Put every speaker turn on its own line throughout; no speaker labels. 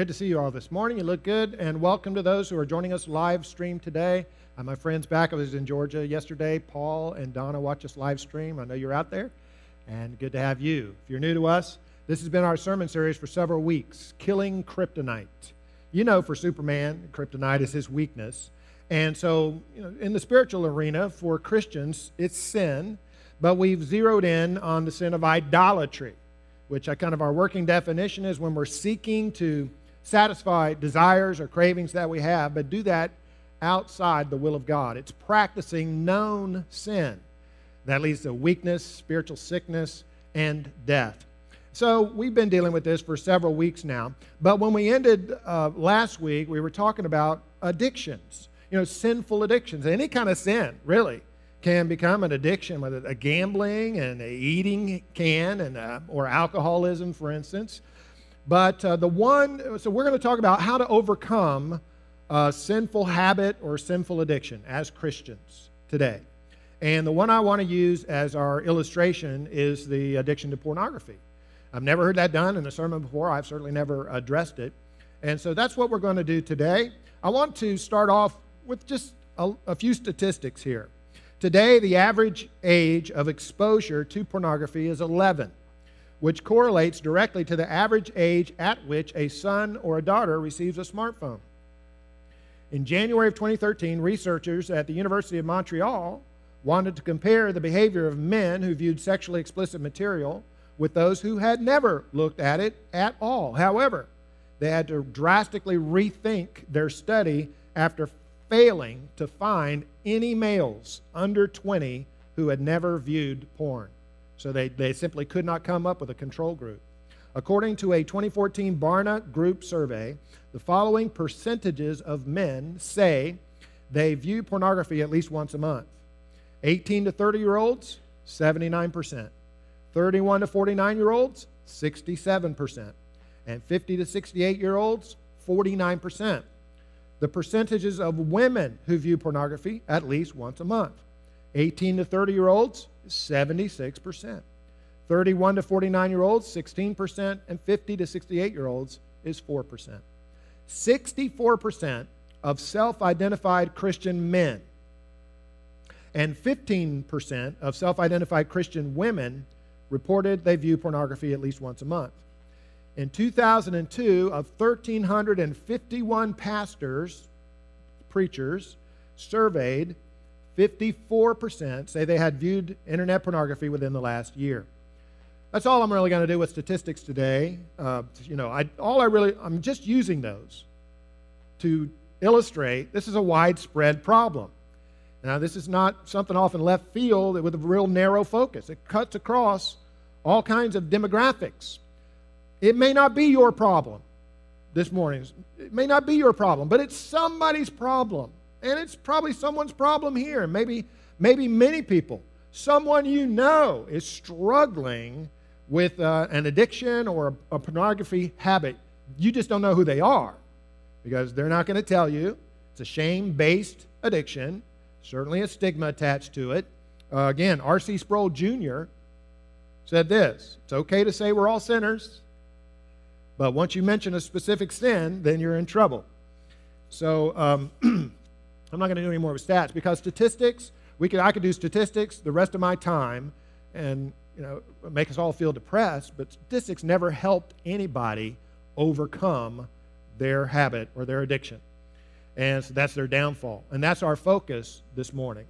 Good to see you all this morning. You look good, and welcome to those who are joining us live stream today. Uh, my friends back, I was in Georgia yesterday. Paul and Donna watch us live stream. I know you're out there, and good to have you. If you're new to us, this has been our sermon series for several weeks Killing Kryptonite. You know, for Superman, kryptonite is his weakness. And so, you know, in the spiritual arena, for Christians, it's sin, but we've zeroed in on the sin of idolatry, which I kind of our working definition is when we're seeking to satisfy desires or cravings that we have, but do that outside the will of God. It's practicing known sin that leads to weakness, spiritual sickness, and death. So we've been dealing with this for several weeks now. But when we ended uh, last week, we were talking about addictions, you know, sinful addictions. Any kind of sin, really, can become an addiction, whether a gambling and a eating can, and uh, or alcoholism, for instance. But uh, the one, so we're going to talk about how to overcome a sinful habit or sinful addiction as Christians today. And the one I want to use as our illustration is the addiction to pornography. I've never heard that done in a sermon before. I've certainly never addressed it. And so that's what we're going to do today. I want to start off with just a, a few statistics here. Today, the average age of exposure to pornography is 11 which correlates directly to the average age at which a son or a daughter receives a smartphone. In January of 2013, researchers at the University of Montreal wanted to compare the behavior of men who viewed sexually explicit material with those who had never looked at it at all. However, they had to drastically rethink their study after failing to find any males under 20 who had never viewed porn. So they, they simply could not come up with a control group. According to a 2014 Barna Group survey, the following percentages of men say they view pornography at least once a month 18 to 30 year olds, 79%, 31 to 49 year olds, 67%, and 50 to 68 year olds, 49%. The percentages of women who view pornography at least once a month 18 to 30 year olds, 76%. 31 to 49 year olds, 16%, and 50 to 68 year olds is 4%. 64% of self identified Christian men and 15% of self identified Christian women reported they view pornography at least once a month. In 2002, of 1,351 pastors, preachers, surveyed, 54% say they had viewed internet pornography within the last year. That's all I'm really going to do with statistics today. Uh, you know, I, all I really, I'm just using those to illustrate this is a widespread problem. Now, this is not something off in left field with a real narrow focus. It cuts across all kinds of demographics. It may not be your problem this morning. It may not be your problem, but it's somebody's problem. And it's probably someone's problem here, maybe, maybe many people. Someone you know is struggling with uh, an addiction or a, a pornography habit. You just don't know who they are because they're not going to tell you. It's a shame based addiction, certainly a stigma attached to it. Uh, again, R.C. Sproul Jr. said this It's okay to say we're all sinners, but once you mention a specific sin, then you're in trouble. So, um, I'm not going to do any more with stats because statistics, we could, I could do statistics the rest of my time and you know, make us all feel depressed, but statistics never helped anybody overcome their habit or their addiction. And so that's their downfall. And that's our focus this morning.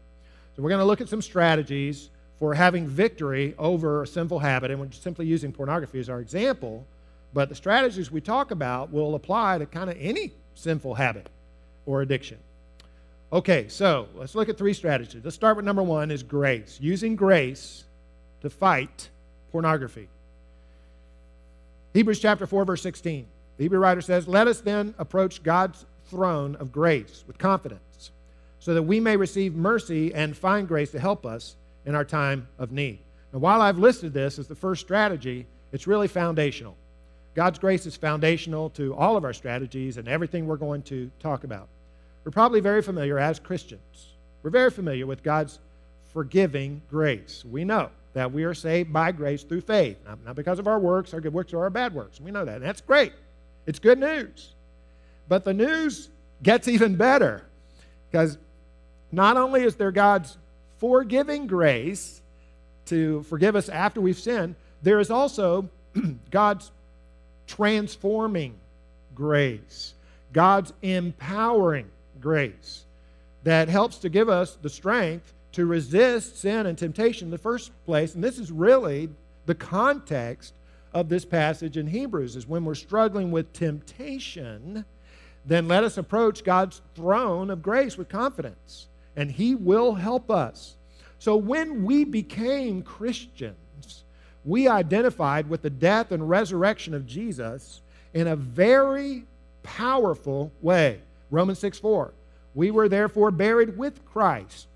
So we're going to look at some strategies for having victory over a sinful habit. And we're simply using pornography as our example. But the strategies we talk about will apply to kind of any sinful habit or addiction. Okay, so let's look at three strategies. Let's start with number one is grace. Using grace to fight pornography. Hebrews chapter 4, verse 16. The Hebrew writer says, Let us then approach God's throne of grace with confidence, so that we may receive mercy and find grace to help us in our time of need. Now, while I've listed this as the first strategy, it's really foundational. God's grace is foundational to all of our strategies and everything we're going to talk about. We're probably very familiar as Christians. We're very familiar with God's forgiving grace. We know that we are saved by grace through faith, not, not because of our works, our good works, or our bad works. We know that. And that's great. It's good news. But the news gets even better because not only is there God's forgiving grace to forgive us after we've sinned, there is also God's transforming grace, God's empowering grace that helps to give us the strength to resist sin and temptation in the first place. And this is really the context of this passage in Hebrews is when we're struggling with temptation, then let us approach God's throne of grace with confidence, and He will help us. So when we became Christians, we identified with the death and resurrection of Jesus in a very powerful way. Romans 6 4. We were therefore buried with Christ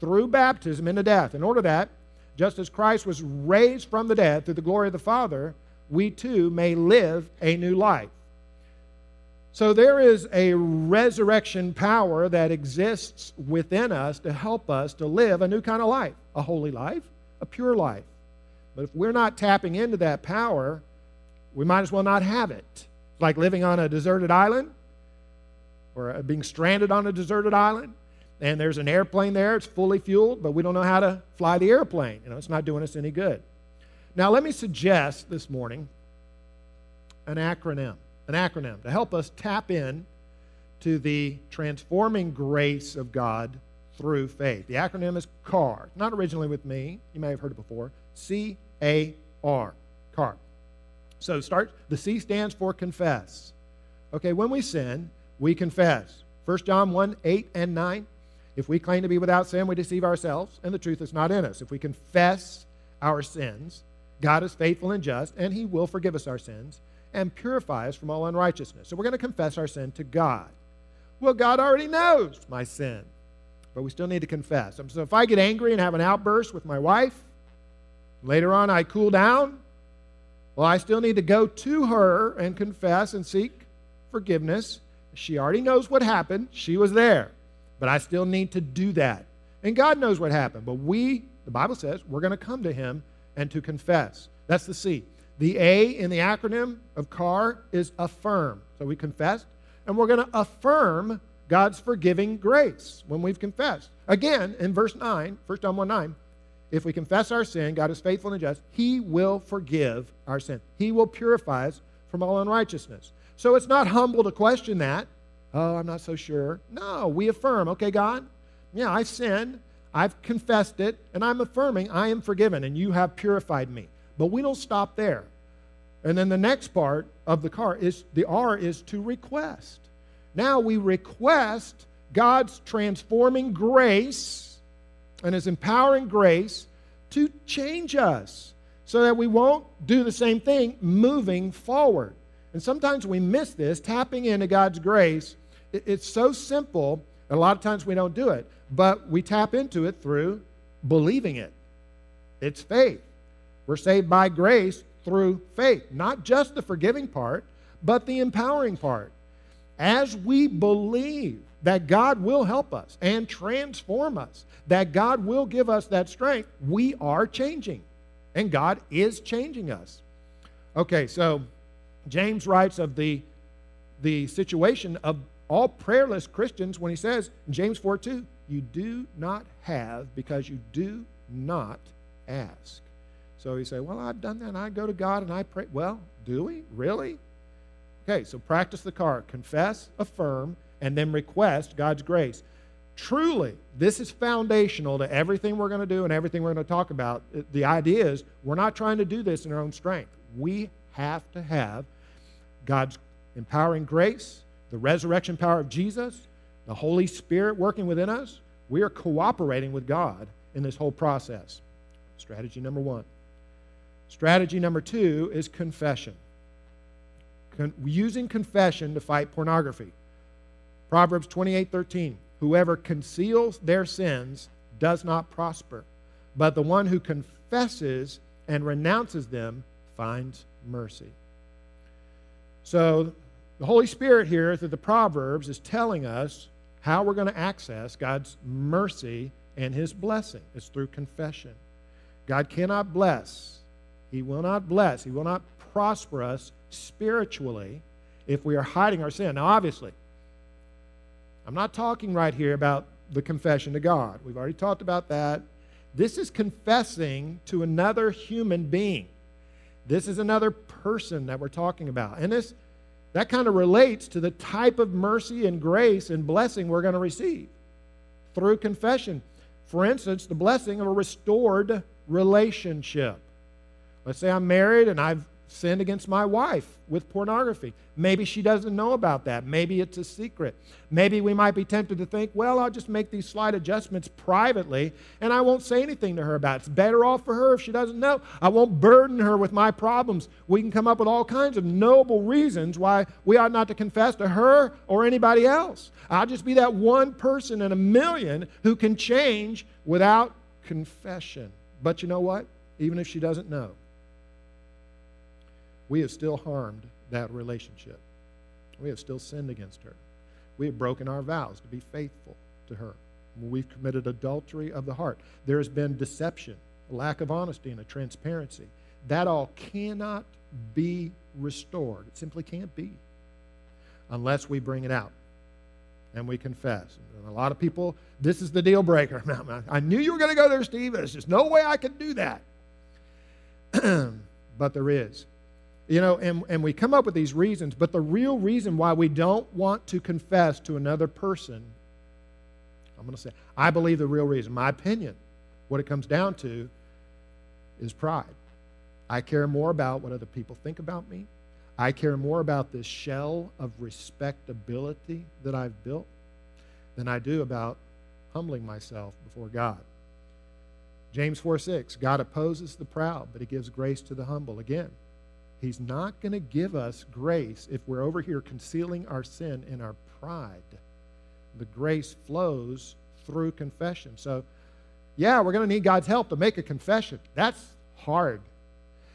through baptism into death, in order that, just as Christ was raised from the dead through the glory of the Father, we too may live a new life. So there is a resurrection power that exists within us to help us to live a new kind of life, a holy life, a pure life. But if we're not tapping into that power, we might as well not have it. It's like living on a deserted island or uh, being stranded on a deserted island and there's an airplane there, it's fully fueled, but we don't know how to fly the airplane. You know, it's not doing us any good. Now, let me suggest this morning an acronym, an acronym to help us tap in to the transforming grace of God through faith. The acronym is CAR. Not originally with me. You may have heard it before. C A R. CAR. So start the C stands for confess. Okay, when we sin, we confess. 1 John 1 8 and 9. If we claim to be without sin, we deceive ourselves, and the truth is not in us. If we confess our sins, God is faithful and just, and He will forgive us our sins and purify us from all unrighteousness. So we're going to confess our sin to God. Well, God already knows my sin, but we still need to confess. So if I get angry and have an outburst with my wife, later on I cool down, well, I still need to go to her and confess and seek forgiveness. She already knows what happened, she was there. But I still need to do that. And God knows what happened. But we, the Bible says, we're going to come to Him and to confess. That's the C. The A in the acronym of CAR is affirm. So we confessed, and we're going to affirm God's forgiving grace when we've confessed. Again, in verse 9, 1 John 1 9, if we confess our sin, God is faithful and just, He will forgive our sin. He will purify us from all unrighteousness. So it's not humble to question that. Oh, I'm not so sure. No, we affirm, okay, God, yeah, I sinned. I've confessed it, and I'm affirming I am forgiven, and you have purified me. But we don't stop there. And then the next part of the car is the R is to request. Now we request God's transforming grace and His empowering grace to change us so that we won't do the same thing moving forward. And sometimes we miss this, tapping into God's grace it's so simple, and a lot of times we don't do it, but we tap into it through believing it. It's faith. We're saved by grace through faith, not just the forgiving part, but the empowering part. As we believe that God will help us and transform us, that God will give us that strength, we are changing. And God is changing us. Okay, so James writes of the, the situation of all prayerless Christians when he says in James 4 2, you do not have because you do not ask. So you say, Well, I've done that and I go to God and I pray. Well, do we? Really? Okay, so practice the card. Confess, affirm, and then request God's grace. Truly, this is foundational to everything we're going to do and everything we're going to talk about. The idea is we're not trying to do this in our own strength. We have to have God's empowering grace the resurrection power of Jesus, the Holy Spirit working within us, we are cooperating with God in this whole process. Strategy number one. Strategy number two is confession. Con- using confession to fight pornography. Proverbs 28 13. Whoever conceals their sins does not prosper, but the one who confesses and renounces them finds mercy. So the Holy Spirit here through the Proverbs is telling us how we're going to access God's mercy and His blessing. It's through confession. God cannot bless, He will not bless, He will not prosper us spiritually if we are hiding our sin. Now, obviously, I'm not talking right here about the confession to God. We've already talked about that. This is confessing to another human being. This is another person that we're talking about. And this that kind of relates to the type of mercy and grace and blessing we're going to receive through confession. For instance, the blessing of a restored relationship. Let's say I'm married and I've sinned against my wife with pornography. Maybe she doesn't know about that. Maybe it's a secret. Maybe we might be tempted to think, well, I'll just make these slight adjustments privately and I won't say anything to her about it. It's better off for her if she doesn't know. I won't burden her with my problems. We can come up with all kinds of noble reasons why we ought not to confess to her or anybody else. I'll just be that one person in a million who can change without confession. But you know what? Even if she doesn't know, we have still harmed that relationship. We have still sinned against her. We have broken our vows to be faithful to her. We've committed adultery of the heart. There has been deception, a lack of honesty, and a transparency. That all cannot be restored. It simply can't be unless we bring it out and we confess. And a lot of people, this is the deal breaker. I knew you were going to go there, Steve. There's just no way I could do that. but there is. You know, and, and we come up with these reasons, but the real reason why we don't want to confess to another person, I'm going to say, I believe the real reason, my opinion, what it comes down to is pride. I care more about what other people think about me. I care more about this shell of respectability that I've built than I do about humbling myself before God. James 4 6, God opposes the proud, but he gives grace to the humble. Again, He's not going to give us grace if we're over here concealing our sin in our pride. The grace flows through confession. So, yeah, we're going to need God's help to make a confession. That's hard.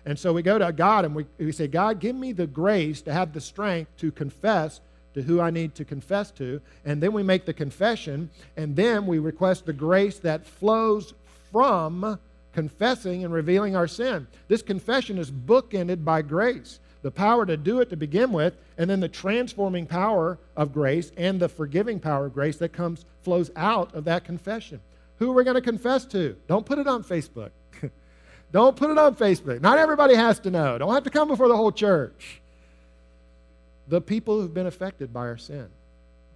And so we go to God and we, we say, God, give me the grace to have the strength to confess to who I need to confess to. And then we make the confession, and then we request the grace that flows from confessing and revealing our sin. This confession is bookended by grace the power to do it to begin with, and then the transforming power of grace and the forgiving power of grace that comes flows out of that confession. Who are we going to confess to? Don't put it on Facebook. Don't put it on Facebook. Not everybody has to know. Don't have to come before the whole church. The people who've been affected by our sin.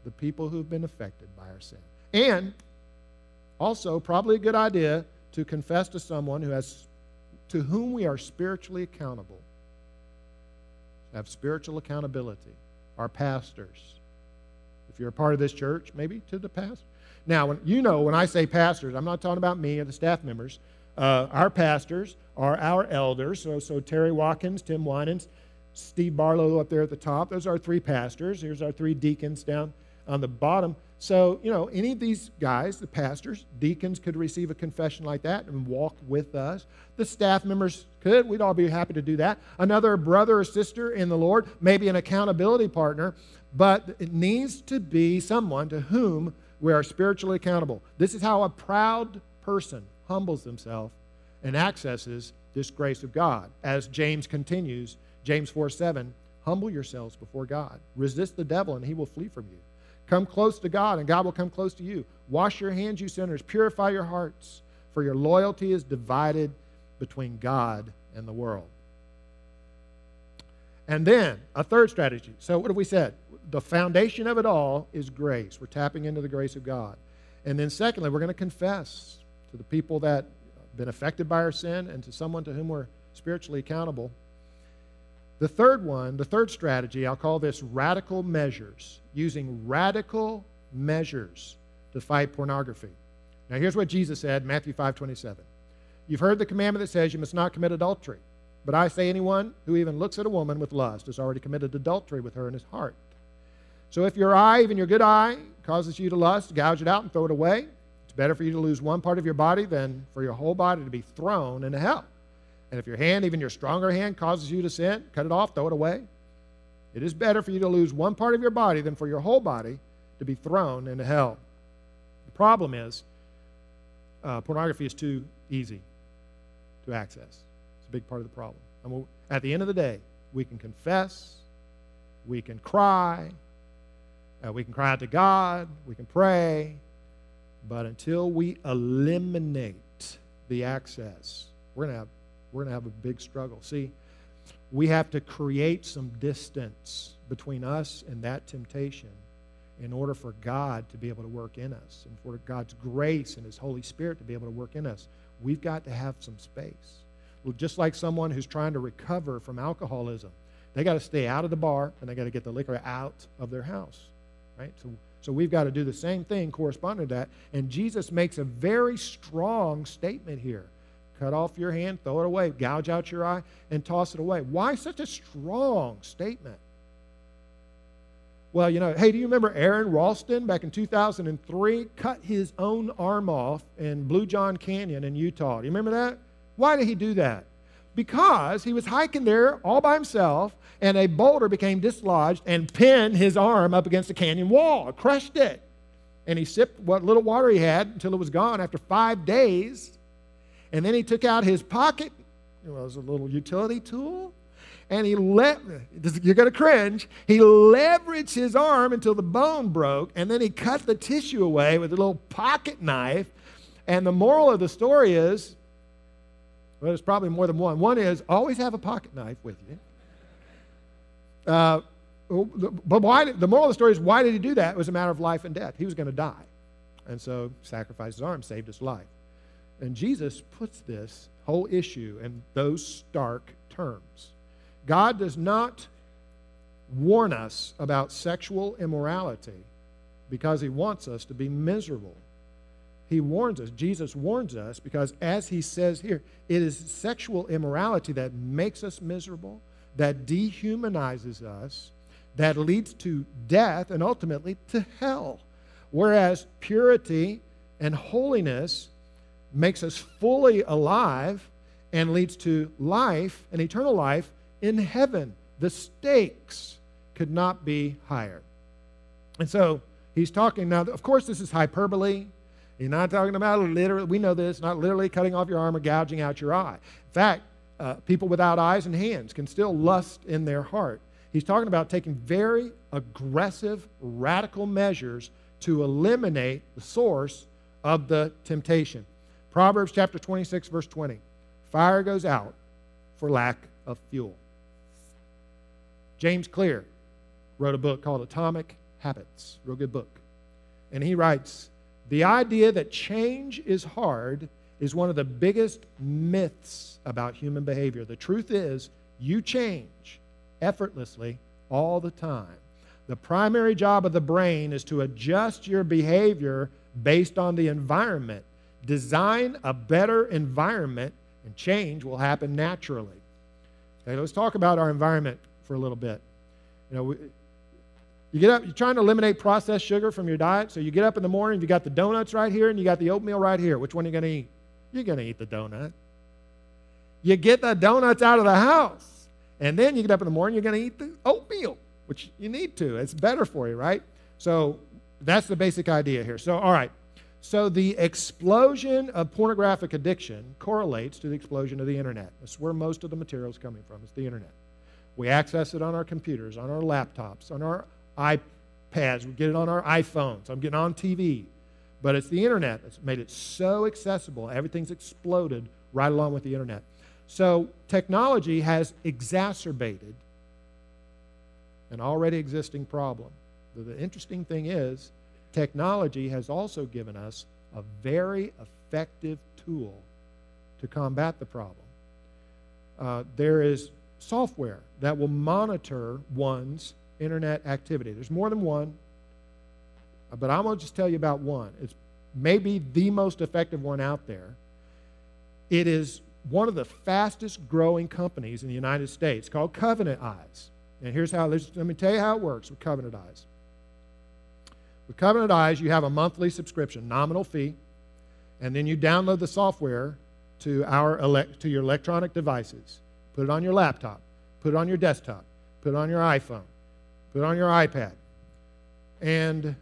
The people who've been affected by our sin. And also, probably a good idea to confess to someone who has to whom we are spiritually accountable. Have spiritual accountability. Our pastors. If you're a part of this church, maybe to the pastor. Now, when, you know, when I say pastors, I'm not talking about me or the staff members. Uh, our pastors are our elders. So, so Terry Watkins, Tim Winans, Steve Barlow up there at the top. Those are our three pastors. Here's our three deacons down on the bottom. So, you know, any of these guys, the pastors, deacons could receive a confession like that and walk with us. The staff members could. We'd all be happy to do that. Another brother or sister in the Lord, maybe an accountability partner, but it needs to be someone to whom we are spiritually accountable. This is how a proud person humbles themselves and accesses this grace of God. As James continues, James 4 7, humble yourselves before God. Resist the devil, and he will flee from you. Come close to God, and God will come close to you. Wash your hands, you sinners. Purify your hearts, for your loyalty is divided between God and the world. And then a third strategy. So, what have we said? The foundation of it all is grace. We're tapping into the grace of God. And then, secondly, we're going to confess to the people that have been affected by our sin and to someone to whom we're spiritually accountable. The third one, the third strategy, I'll call this radical measures, using radical measures to fight pornography. Now here's what Jesus said, Matthew 5:27. You've heard the commandment that says you must not commit adultery. But I say anyone who even looks at a woman with lust has already committed adultery with her in his heart. So if your eye, even your good eye, causes you to lust, gouge it out and throw it away. It's better for you to lose one part of your body than for your whole body to be thrown into hell. And if your hand, even your stronger hand, causes you to sin, cut it off, throw it away. It is better for you to lose one part of your body than for your whole body to be thrown into hell. The problem is, uh, pornography is too easy to access. It's a big part of the problem. And we'll, at the end of the day, we can confess we can cry, uh, we can cry out to God, we can pray, but until we eliminate the access, we're going to have we're going to have a big struggle. See, we have to create some distance between us and that temptation in order for God to be able to work in us and for God's grace and His Holy Spirit to be able to work in us. We've got to have some space. Well, just like someone who's trying to recover from alcoholism, they got to stay out of the bar and they got to get the liquor out of their house, right? So, so we've got to do the same thing corresponding to that. And Jesus makes a very strong statement here. Cut off your hand, throw it away, gouge out your eye, and toss it away. Why such a strong statement? Well, you know, hey, do you remember Aron Ralston back in 2003 cut his own arm off in Blue John Canyon in Utah? Do you remember that? Why did he do that? Because he was hiking there all by himself and a boulder became dislodged and pinned his arm up against the canyon wall, crushed it. And he sipped what little water he had until it was gone after five days. And then he took out his pocket, it was a little utility tool, and he let you're going to cringe. He leveraged his arm until the bone broke and then he cut the tissue away with a little pocket knife. And the moral of the story is well there's probably more than one. One is always have a pocket knife with you. Uh, but why the moral of the story is why did he do that? It was a matter of life and death. He was going to die. And so sacrificed his arm saved his life and jesus puts this whole issue in those stark terms God does not warn us about sexual immorality because he wants us to be miserable. He warns us, Jesus warns us, because as he says here, it is sexual immorality that makes us miserable, that dehumanizes us, that leads to death and ultimately to hell. Whereas purity and holiness makes us fully alive and leads to life and eternal life in heaven. The stakes could not be higher. And so he's talking now, of course, this is hyperbole. He's not talking about literally, we know this, not literally cutting off your arm or gouging out your eye. In fact, uh, people without eyes and hands can still lust in their heart. He's talking about taking very aggressive, radical measures to eliminate the source of the temptation. Proverbs chapter 26, verse 20. Fire goes out for lack of fuel. James Clear wrote a book called Atomic Habits, real good book. And he writes The idea that change is hard is one of the biggest myths about human behavior. The truth is, you change effortlessly all the time. The primary job of the brain is to adjust your behavior based on the environment. Design a better environment, and change will happen naturally. Okay, let's talk about our environment for a little bit. You know, you get up, you're trying to eliminate processed sugar from your diet, so you get up in the morning, you got the donuts right here, and you got the oatmeal right here. Which one are you going to eat? You're going to eat the donut. You get the donuts out of the house, and then you get up in the morning, you're going to eat the oatmeal, which you need to. It's better for you, right? So that's the basic idea here. So, all right. So the explosion of pornographic addiction correlates to the explosion of the internet. That's where most of the material is coming from. It's the internet. We access it on our computers, on our laptops, on our iPads. We get it on our iPhones. I'm getting on TV. But it's the internet that's made it so accessible. Everything's exploded right along with the internet. So technology has exacerbated an already existing problem. The interesting thing is, technology has also given us a very effective tool to combat the problem. Uh, there is software that will monitor one's internet activity. There's more than one, but I'm going to just tell you about one. It's maybe the most effective one out there. It is one of the fastest growing companies in the United States called Covenant Eyes. And here's how, let me tell you how it works with Covenant Eyes. With Covenant Eyes, you have a monthly subscription, nominal fee, and then you download the software to, our elect, to your electronic devices. Put it on your laptop. Put it on your desktop. Put it on your iPhone. Put it on your iPad. And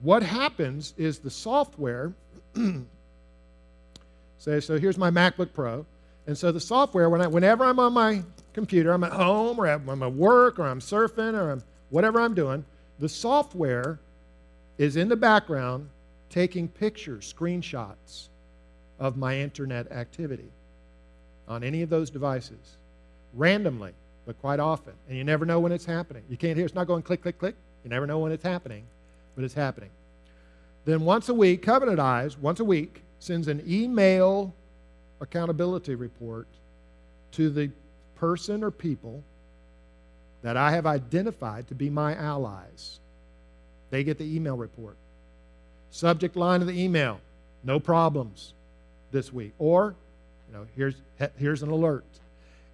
what happens is the software say, so here's my MacBook Pro. And so the software, when I, whenever I'm on my computer, I'm at home or I'm at work or I'm surfing or I'm, whatever I'm doing, the software is in the background taking pictures, screenshots of my internet activity on any of those devices randomly, but quite often. And you never know when it's happening. You can't hear it's not going click, click, click. You never know when it's happening, but it's happening. Then once a week, Covenant Eyes, once a week, sends an email accountability report to the person or people that I have identified to be my allies. They get the email report. Subject line of the email no problems this week. Or, you know, here's, here's an alert.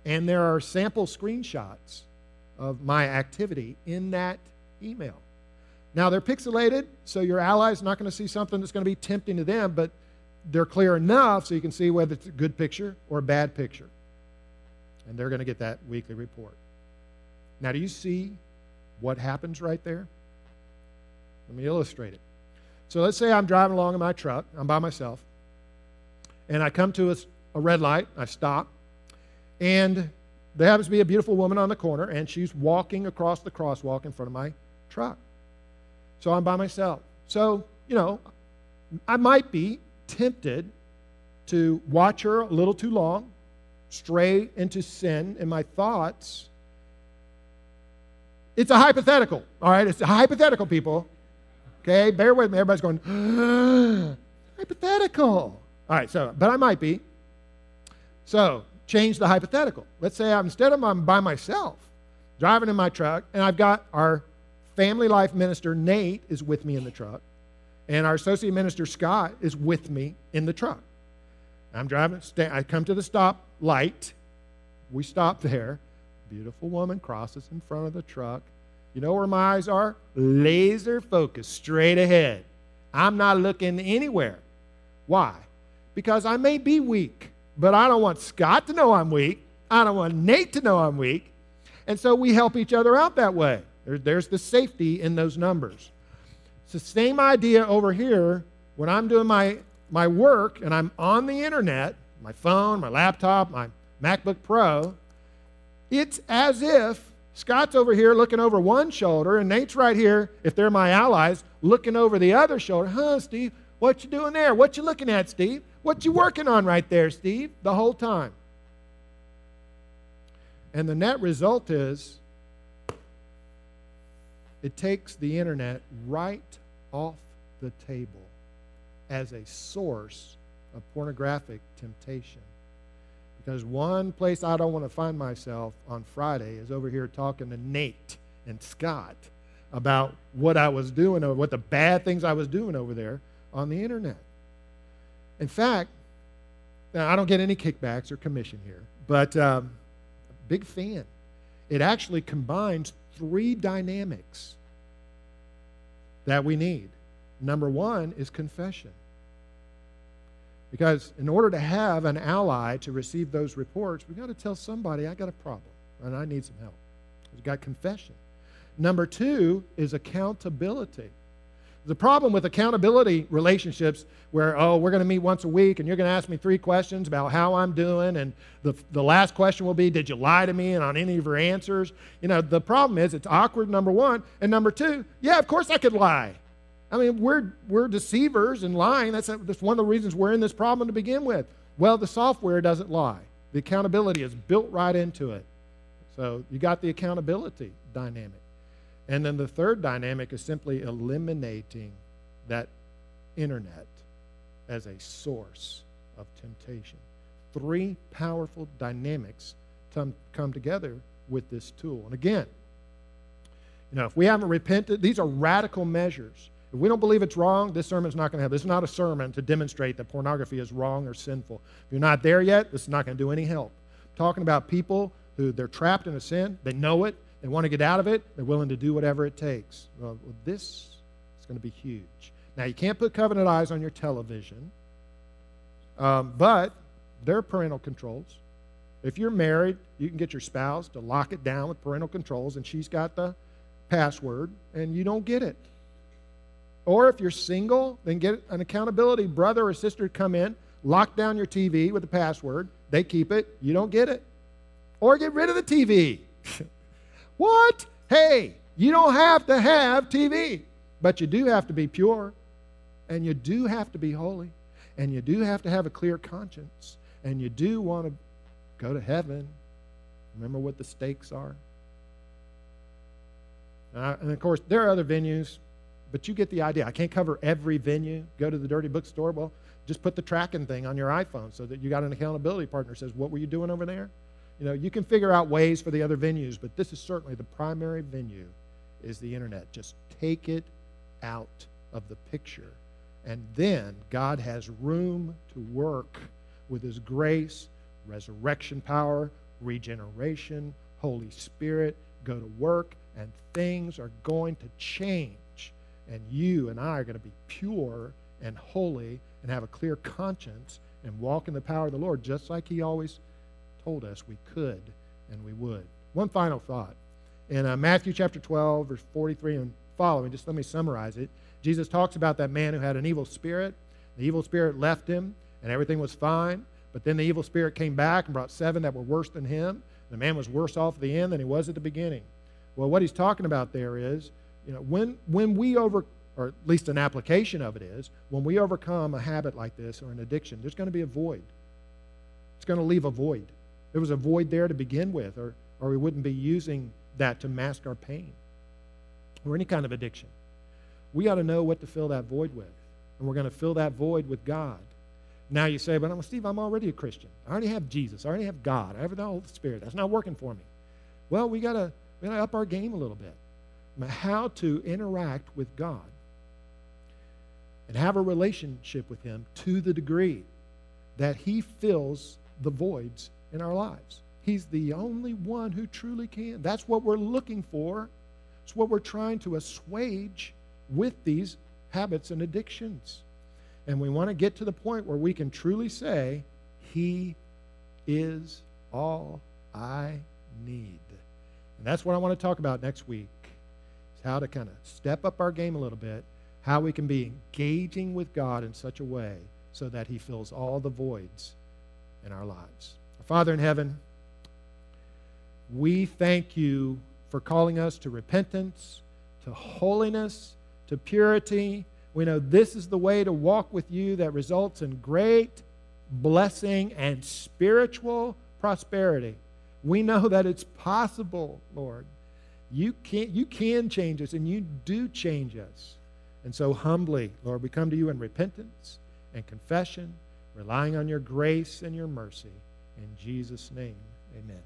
And there are sample screenshots of my activity in that email. Now, they're pixelated, so your ally's not going to see something that's going to be tempting to them, but they're clear enough so you can see whether it's a good picture or a bad picture. And they're going to get that weekly report. Now, do you see what happens right there? Let me illustrate it. So let's say I'm driving along in my truck, I'm by myself, and I come to a, a red light, I stop, and there happens to be a beautiful woman on the corner, and she's walking across the crosswalk in front of my truck. So I'm by myself. So, you know, I might be tempted to watch her a little too long, stray into sin in my thoughts. It's a hypothetical, all right? It's a hypothetical, people. Okay, bear with me. Everybody's going, hypothetical. All right, so, but I might be. So, change the hypothetical. Let's say I'm, instead of I'm by myself, driving in my truck, and I've got our family life minister, Nate, is with me in the truck. And our associate minister, Scott, is with me in the truck. I'm driving, I come to the stop light. We stop there. Beautiful woman crosses in front of the truck. You know where my eyes are? Laser focused, straight ahead. I'm not looking anywhere. Why? Because I may be weak, but I don't want Scott to know I'm weak. I don't want Nate to know I'm weak. And so we help each other out that way. there's the safety in those numbers. It's the same idea over here when I'm doing my, my work and I'm on the internet, my phone, my laptop, my MacBook Pro. It's as if Scott's over here looking over one shoulder, and Nate's right here, if they're my allies, looking over the other shoulder. Huh, Steve? What you doing there? What you looking at, Steve? What you working on right there, Steve? The whole time. And the net result is it takes the internet right off the table as a source of pornographic temptation. Because one place I don't want to find myself on Friday is over here talking to Nate and Scott about what I was doing or what the bad things I was doing over there on the internet. In fact, now I don't get any kickbacks or commission here, but um, big fan. It actually combines three dynamics that we need. Number one is confession. Because in order to have an ally to receive those reports, we've got to tell somebody, I got a problem and I need some help. We've got confession. Number two is accountability. The problem with accountability relationships where, oh, we're going to meet once a week and you're going to ask me three questions about how I'm doing, and the, the last question will be, did you lie to me and on any of your answers? You know, the problem is it's awkward, number one. And number two, yeah, of course I could lie. I mean, we're, we're deceivers and lying. That's, that's one of the reasons we're in this problem to begin with. Well, the software doesn't lie, the accountability is built right into it. So you got the accountability dynamic. And then the third dynamic is simply eliminating that internet as a source of temptation. Three powerful dynamics come, come together with this tool. And again, you know, if we haven't repented, these are radical measures. If we don't believe it's wrong, this sermon's not going to help. This is not a sermon to demonstrate that pornography is wrong or sinful. If you're not there yet, this is not going to do any help. I'm talking about people who they're trapped in a sin, they know it, they want to get out of it, they're willing to do whatever it takes. Well, this is going to be huge. Now, you can't put covenant eyes on your television, um, but there are parental controls. If you're married, you can get your spouse to lock it down with parental controls, and she's got the password, and you don't get it. Or if you're single, then get an accountability brother or sister to come in, lock down your TV with a password. They keep it, you don't get it. or get rid of the TV. what? Hey, you don't have to have TV, but you do have to be pure, and you do have to be holy, and you do have to have a clear conscience, and you do want to go to heaven. Remember what the stakes are? Uh, and of course, there are other venues, but you get the idea. I can't cover every venue. Go to the dirty bookstore. Well, just put the tracking thing on your iPhone so that you got an accountability partner says, What were you doing over there? You know, you can figure out ways for the other venues, but this is certainly the primary venue is the internet. Just take it out of the picture. And then God has room to work with His grace, resurrection power, regeneration, Holy Spirit, go to work, and things are going to change. And you and I are going to be pure and holy and have a clear conscience and walk in the power of the Lord, just like He always told us we could and we would. One final thought. In uh, Matthew chapter 12, verse 43 and following, just let me summarize it. Jesus talks about that man who had an evil spirit. The evil spirit left him, and everything was fine. But then the evil spirit came back and brought seven that were worse than him. The man was worse off at the end than he was at the beginning. Well, what he's talking about there is, you know, when when we over or at least an application of it is, when we overcome a habit like this or an addiction, there's going to be a void. It's going to leave a void. There was a void there to begin with, or, or we wouldn't be using that to mask our pain or any kind of addiction. We got to know what to fill that void with. And we're going to fill that void with God. Now you say, but I'm Steve, I'm already a Christian. I already have Jesus. I already have God. I have the Holy Spirit. That's not working for me. Well, we got to we got to up our game a little bit. How to interact with God and have a relationship with Him to the degree that He fills the voids in our lives. He's the only one who truly can. That's what we're looking for. It's what we're trying to assuage with these habits and addictions. And we want to get to the point where we can truly say, He is all I need. And that's what I want to talk about next week. How to kind of step up our game a little bit, how we can be engaging with God in such a way so that He fills all the voids in our lives. Our Father in heaven, we thank you for calling us to repentance, to holiness, to purity. We know this is the way to walk with you that results in great blessing and spiritual prosperity. We know that it's possible, Lord. You can, you can change us, and you do change us. And so, humbly, Lord, we come to you in repentance and confession, relying on your grace and your mercy. In Jesus' name, amen.